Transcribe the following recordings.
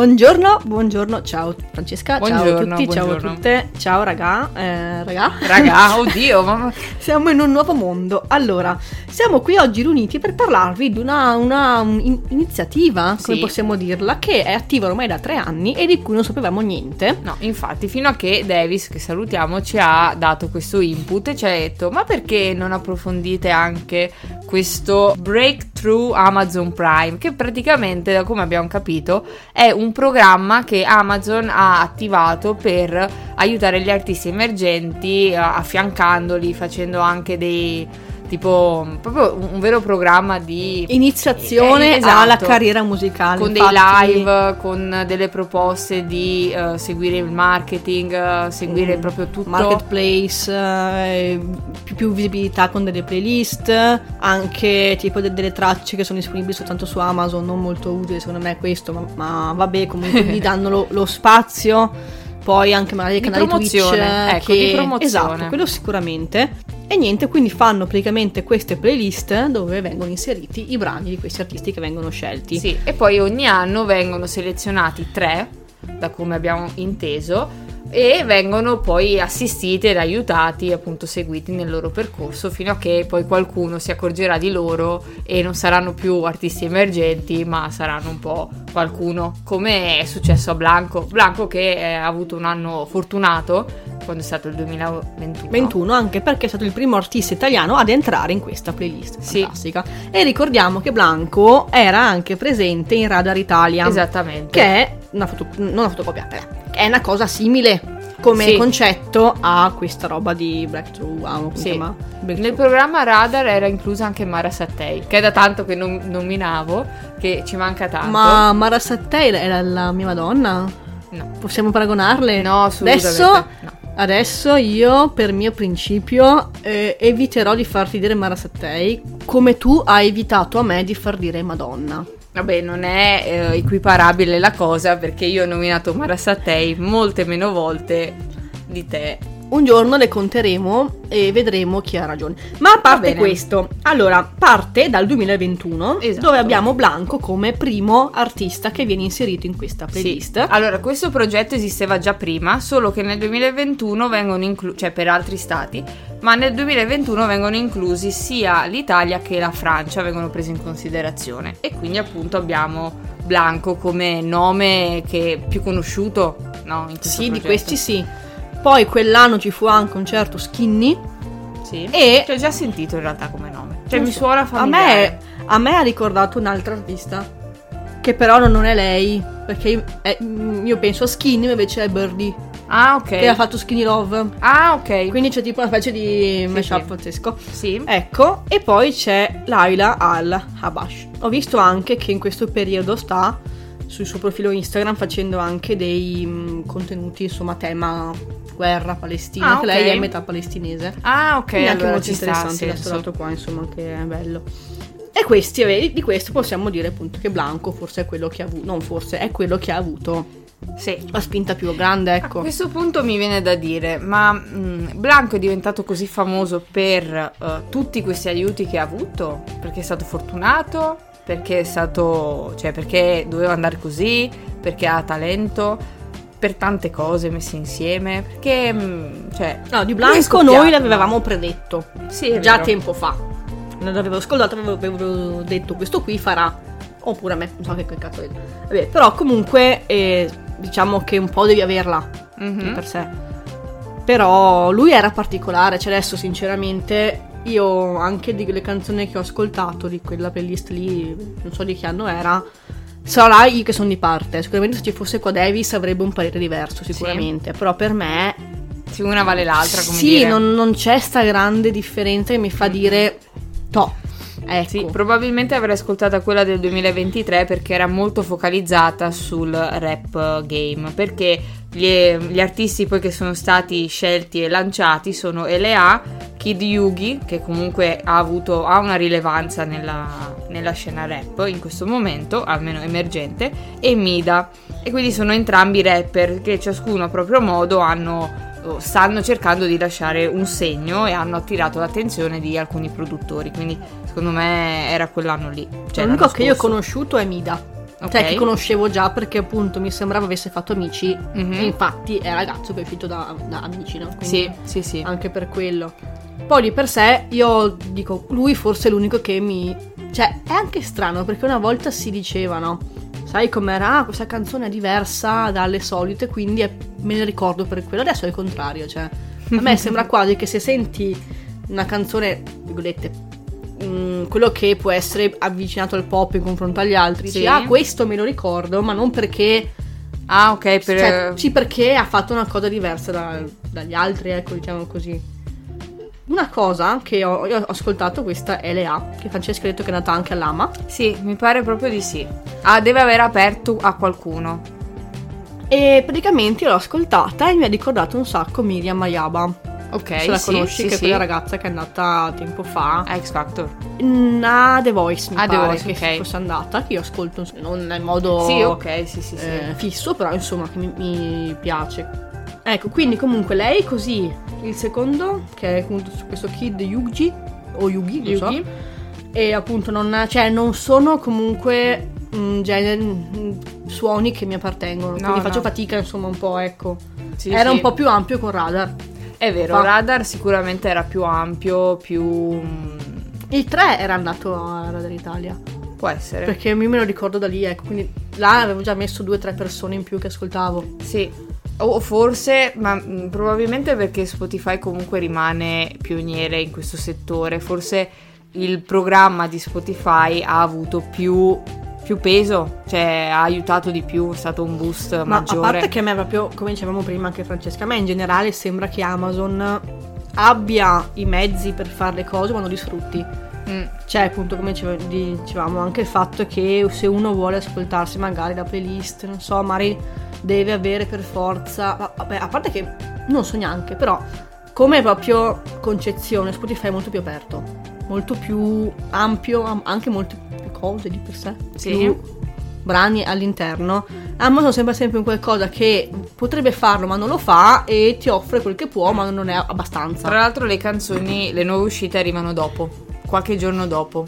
Buongiorno, buongiorno, ciao Francesca, ciao a Buongiorno, tutti, ciao a buongiorno. tutte, ciao raga, eh, raga. Raga, oddio, mamma. Siamo in un nuovo mondo. Allora, siamo qui oggi riuniti per parlarvi di una, una un- iniziativa, come Sì. possiamo dirla, che è attiva ormai da tre anni e di cui non sapevamo niente. No, infatti, fino a che Davis, che salutiamo, ci ha dato questo input e ci ha detto: Ma perché non approfondite anche questo breakthrough Amazon Prime? Che praticamente, da come abbiamo capito, è un programma che Amazon ha attivato per aiutare gli artisti emergenti, eh, affiancandoli, facendo anche dei. Tipo proprio un, un vero programma di Iniziazione Eh, esatto. alla carriera musicale. con infatti- dei live, con delle proposte di eh, seguire il marketing, eh, seguire Mm. proprio tutto. marketplace, eh, più, più visibilità con delle playlist, anche tipo de- delle tracce che sono disponibili soltanto su Amazon, non molto utile secondo me questo, ma, ma vabbè comunque gli danno lo, lo spazio, poi anche magari i Di canali Twitch promozione, ecco, che... di promozione. Esatto, quello sicuramente. E niente, quindi fanno praticamente queste playlist dove vengono inseriti i brani di questi artisti che vengono scelti. Sì, e poi ogni anno vengono selezionati tre, da come abbiamo inteso, e vengono poi assistiti ed aiutati, appunto seguiti nel loro percorso, fino a che poi qualcuno si accorgerà di loro e non saranno più artisti emergenti, ma saranno un po' qualcuno, come è successo a Blanco. Blanco che eh, ha avuto un anno fortunato, quando è stato il 2021. 21 anche perché è stato il primo artista italiano ad entrare in questa playlist Sì. fantastica e ricordiamo che Blanco era anche presente in Radar Italia Esattamente. che è una foto, non una fotocopia eh, è una cosa simile come Sì. concetto a questa roba di Breakthrough ah, si Sì. chiama? Nel Breakthrough. programma Radar era inclusa anche Mara Sattei, che è da tanto che non nominavo, che ci manca tanto. ma Mara Sattei era la mia madonna? no, possiamo paragonarle? no, assolutamente adesso no. Adesso io, per mio principio, eh, eviterò di farti dire Mara Sattei come tu hai evitato a me di far dire Madonna. Vabbè, non è eh, equiparabile la cosa perché io ho nominato Mara Sattei molte meno volte di te. Un giorno le conteremo e vedremo chi ha ragione. Ma a parte questo, allora, parte dal 2021, Esatto. dove abbiamo Blanco come primo artista che viene inserito in questa playlist. Sì. Allora, questo progetto esisteva già prima, solo che nel 2021 vengono inclusi, cioè per altri stati, ma nel 2021 vengono inclusi sia l'Italia che la Francia, vengono presi in considerazione. E quindi appunto abbiamo Blanco come nome che è più conosciuto, no? Sì, di progetto. questi sì. Poi quell'anno ci fu anche un certo Skinny. Sì. E- Che ho già sentito in realtà come nome. Cioè Non mi so, suona A familiare. me, a me ha ricordato un'altra artista. Che però non è lei. Perché io, eh, io penso a Skinny, ma invece è Birdie. Ah, ok. Che ha fatto Skinny Love. Ah, ok. Quindi c'è tipo una specie di mashup sì. pazzesco. Sì. Ecco, e poi c'è Laila al-Habash. Ho visto anche che in questo periodo sta sul suo profilo Instagram facendo anche dei mm, contenuti, insomma, tema guerra palestina, Ah, che lei è metà palestinese. Ah, ok. Quindi anche allora molto ci sta, interessante ha questo lato qua, insomma, che è bello. E questi, di questo possiamo dire appunto che Blanco forse è quello che ha avuto, non forse, è quello che ha avuto Sì. la spinta più grande, A ecco. questo punto mi viene da dire, ma mh, Blanco è diventato così famoso per eh, tutti questi aiuti che ha avuto? Perché è stato fortunato? Perché è stato, cioè perché doveva andare così? Perché ha talento? Per tante cose messe insieme? Perché, mh, cioè... No, di Blanco noi no? l'avevamo predetto. Sì, già vero. tempo fa. Non l'avevo ascoltato, avevo, avevo detto questo qui farà. Oppure a me, non so che cazzo è. Vabbè, però comunque eh, diciamo che un po' devi averla Mhm. di per sé. Però lui era particolare, cioè adesso sinceramente io anche di quelle canzoni che ho ascoltato di quella playlist lì, non so di che anno era, Sarà io che sono di parte. Sicuramente se ci fosse qua Davis avrebbe un parere diverso, sicuramente. Però per me. Sì, una vale l'altra, come sì, non, non c'è sta grande differenza che mi fa dire. To. Ecco. Sì, probabilmente avrei ascoltata quella del 2023 perché era molto focalizzata sul rap game. Perché gli, gli artisti poi che sono stati scelti e lanciati sono LA, Kid Yugi, che comunque ha avuto ha una rilevanza nella, nella scena rap in questo momento, almeno emergente, e Mida. E quindi sono entrambi rapper che ciascuno a proprio modo hanno stanno cercando di lasciare un segno e hanno attirato l'attenzione di alcuni produttori. Quindi secondo me era quell'anno lì. Cioè L'unico che io ho conosciuto è Mida. Ok. Cioè, che conoscevo già perché appunto mi sembrava avesse fatto amici. Mhm. E infatti è ragazzo che è uscito da, da amici, no? Quindi Sì, sì, sì. Anche per quello. Poi di per sé, io dico, lui forse è l'unico che mi. Cioè, è anche strano perché una volta si diceva, no? Sai com'era? Ah, questa canzone è diversa dalle solite, quindi è- me ne ricordo per quello. Adesso è il contrario, cioè. A me sembra quasi che se senti una canzone, virgolette, mm, quello che può essere avvicinato al pop in confronto agli altri, Sì. dici, ah, questo me lo ricordo, ma non perché. Ah, ok, per... Cioè, sì, perché ha fatto una cosa diversa da- dagli altri, ecco, diciamo così. Una cosa che ho, ho ascoltato, questa è LA, che Francesca ha detto che è nata anche all'Ama. Sì, mi pare proprio di sì. Ah, deve aver aperto a qualcuno. E praticamente l'ho ascoltata e mi ha ricordato un sacco Miriam Mayaba. Ok, Se la sì, conosci, sì, che è sì. quella ragazza che è andata tempo fa A X Factor. Mm, a The Voice, mi A The pare Voice, che ok. fosse andata, che io ascolto non nel modo Sì, ok, sì, sì, eh, fisso, però insomma che mi, mi piace. Ecco, quindi comunque lei così, il secondo, che è appunto questo Kid Yugi, o Yugi, Yugi. so, e appunto non, cioè, non sono comunque mm, generi, mm, suoni che mi appartengono, No, quindi faccio no. fatica insomma un po', ecco. Sì, Era sì. un po' più ampio con Radar. È vero, Fa- Radar sicuramente era più ampio, più... mm, Il 3 era andato a Radar Italia. Può essere. Perché io me lo ricordo da lì, ecco, quindi là avevo già messo due o tre persone in più che ascoltavo. Sì. O forse, ma mm, probabilmente perché Spotify comunque rimane pioniere in questo settore, forse il programma di Spotify ha avuto più, più peso, cioè ha aiutato di più, è stato un boost Ma a maggiore. parte che a me proprio, come dicevamo prima anche Francesca, a me in generale sembra che Amazon abbia i mezzi per fare le cose ma non li sfrutti. Mm, Cioè, appunto, come dicevamo, anche il fatto che se uno vuole ascoltarsi magari la playlist, non so, magari deve avere per forza. Vabbè, a parte che non so neanche, però come proprio concezione, Spotify è molto più aperto, molto più ampio, am- anche molte più cose di per sé. Sì. Più brani all'interno. Amazon sembra sempre un qualcosa che potrebbe farlo ma non lo fa e ti offre quel che può ma non è abbastanza. Tra l'altro le canzoni, le nuove uscite arrivano dopo, qualche giorno dopo.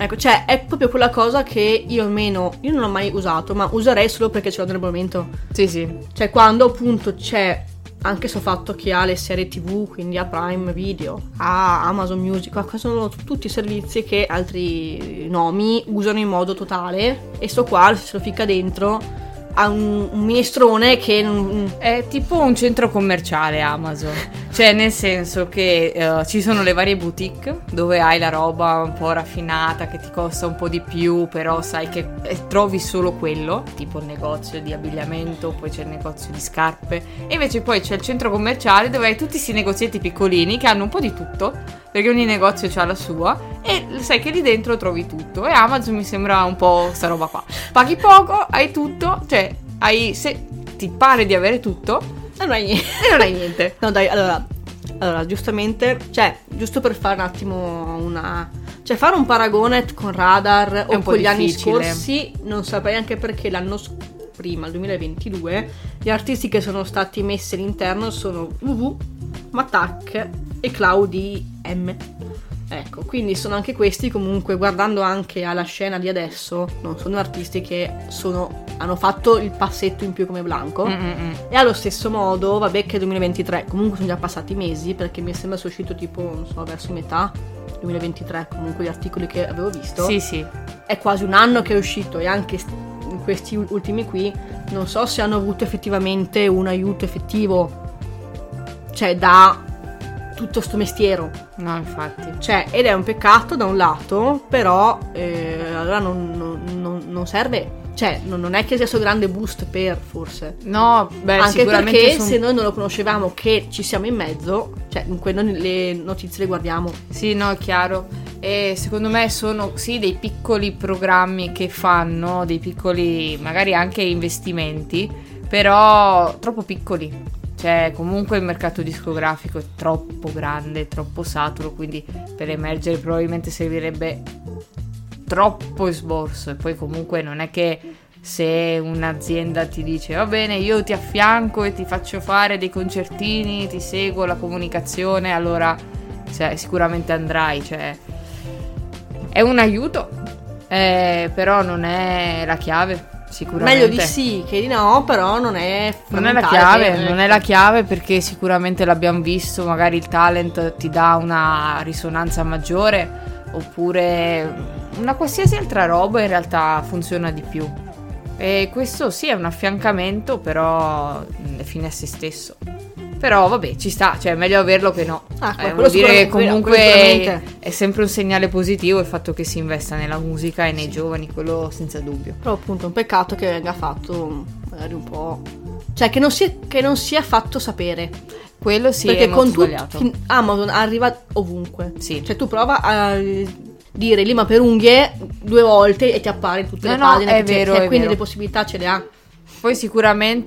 Ecco, cioè è proprio quella cosa che io almeno, io non ho mai usato, ma userei solo perché ce l'ho nel momento. Sì, sì. Cioè quando appunto c'è anche sul fatto che ha le serie tv, quindi ha Prime Video, ha Amazon Music, qua sono t- tutti servizi che altri nomi usano in modo totale e sto qua se lo ficca dentro ha un, un minestrone che non... È tipo un centro commerciale Amazon, cioè nel senso che eh, ci sono le varie boutique dove hai la roba un po' raffinata che ti costa un po' di più, però sai che eh, trovi solo quello, tipo il negozio di abbigliamento, poi c'è il negozio di scarpe. E invece poi c'è il centro commerciale dove hai tutti questi negozietti piccolini che hanno un po' di tutto, perché ogni negozio ha la sua e sai che lì dentro trovi tutto e Amazon mi sembra un po' sta roba qua. Paghi poco, hai tutto, cioè hai se ti pare di avere tutto non hai niente. non hai niente. No dai, allora, allora, giustamente, cioè, giusto per fare un attimo una... Cioè, fare un paragone con Radar o con gli anni scorsi, non saprei anche perché l'anno s- prima, il 2022, gli artisti che sono stati messi all'interno sono UV, Mattac e Claudi M. Ecco, quindi sono anche questi comunque, guardando anche alla scena di adesso, non sono artisti che sono, hanno fatto il passetto in più come Blanco. Mm-mm. E allo stesso modo, vabbè che è 2023, comunque sono già passati mesi perché mi sembra sia uscito tipo, non so, verso metà 2023, comunque gli articoli che avevo visto. Sì, sì. È quasi un anno che è uscito e anche in questi ul- ultimi qui non so se hanno avuto effettivamente un aiuto effettivo, cioè da tutto sto mestiero. No, infatti. Cioè, ed è un peccato da un lato, però eh, allora non, non- non- serve cioè, non, non è che sia questo grande boost per, forse. No, beh, Anche perché son- se noi non lo conoscevamo che ci siamo in mezzo, cioè, dunque noi le notizie le guardiamo. Sì, no, è chiaro. E secondo me sono sì dei piccoli programmi che fanno, dei piccoli magari anche investimenti, però troppo piccoli. Cioè, comunque il mercato discografico è troppo grande, troppo saturo, quindi per emergere probabilmente servirebbe troppo esborso. E poi comunque non è che se un'azienda ti dice va bene, io ti affianco e ti faccio fare dei concertini, ti seguo la comunicazione, allora cioè, sicuramente andrai. Cioè, è un aiuto, eh, però non è la chiave. Sicuramente. Meglio di sì che di no, però non è Non è la chiave, per- non è la chiave perché sicuramente l'abbiamo visto, magari il talent ti dà una risonanza maggiore oppure una qualsiasi altra roba in realtà funziona di più. E questo sì è un affiancamento, però è fine a se stesso. Però vabbè, ci sta, cioè è meglio averlo che no. Ah, Eh, vuol dire che comunque è sempre un segnale positivo il fatto che si investa nella musica e nei giovani, quello senza dubbio. Però appunto è un peccato che venga fatto magari un po'... Cioè che non sia, che non sia fatto sapere. Quello sì perché è con molto sbagliato. Amazon arriva ovunque. Sì. Cioè tu prova a dire lima per unghie due volte e ti appare in tutte No, le no, pagine. è vero, cioè, è quindi vero. le possibilità ce le ha. Poi sicuramente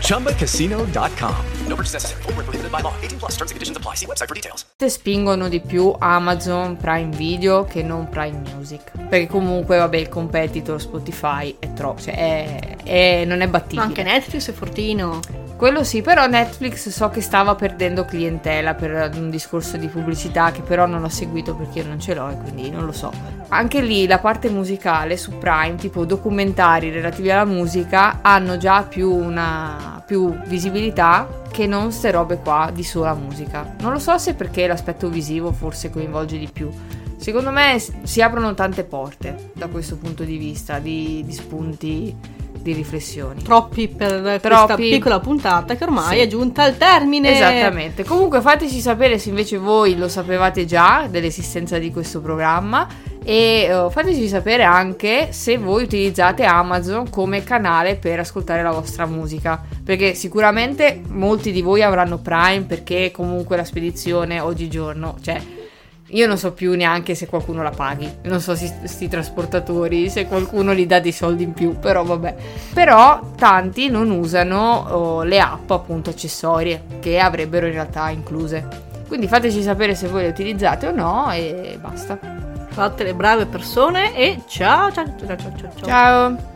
ChumbaCasino.com. No purchase necessary. Where prohibited by law. 18 plus terms and conditions apply. See website for details. spingono di più Amazon Prime Video che non Prime Music. Perché comunque, vabbè, il competitor Spotify è troppo, cioè è, è- non è Ma battibile. anche Netflix è fortino. Quello sì, però Netflix so che stava perdendo clientela per un discorso di pubblicità che però non ho seguito perché io non ce l'ho e quindi non lo so. Anche lì la parte musicale su Prime, tipo documentari relativi alla musica, hanno già più una più visibilità che non ste robe qua di sola musica. Non lo so se perché l'aspetto visivo forse coinvolge di più. Secondo me si aprono tante porte da questo punto di vista, di, di spunti, di riflessioni. Troppi per questa Troppi. piccola puntata che ormai Sì. è giunta al termine. Esattamente. Comunque fateci sapere se invece voi lo sapevate già dell'esistenza di questo programma e eh, fateci sapere anche se voi utilizzate Amazon come canale per ascoltare la vostra musica, perché sicuramente molti di voi avranno Prime perché comunque la spedizione oggigiorno, cioè io non so più neanche se qualcuno la paghi, non so se questi trasportatori, se qualcuno gli dà dei soldi in più, però vabbè. Però tanti non usano oh, le app appunto accessorie che avrebbero in realtà incluse. Quindi fateci sapere se voi le utilizzate o no e basta. Fate le brave persone e ciao ciao ciao ciao ciao. ciao. Ciao!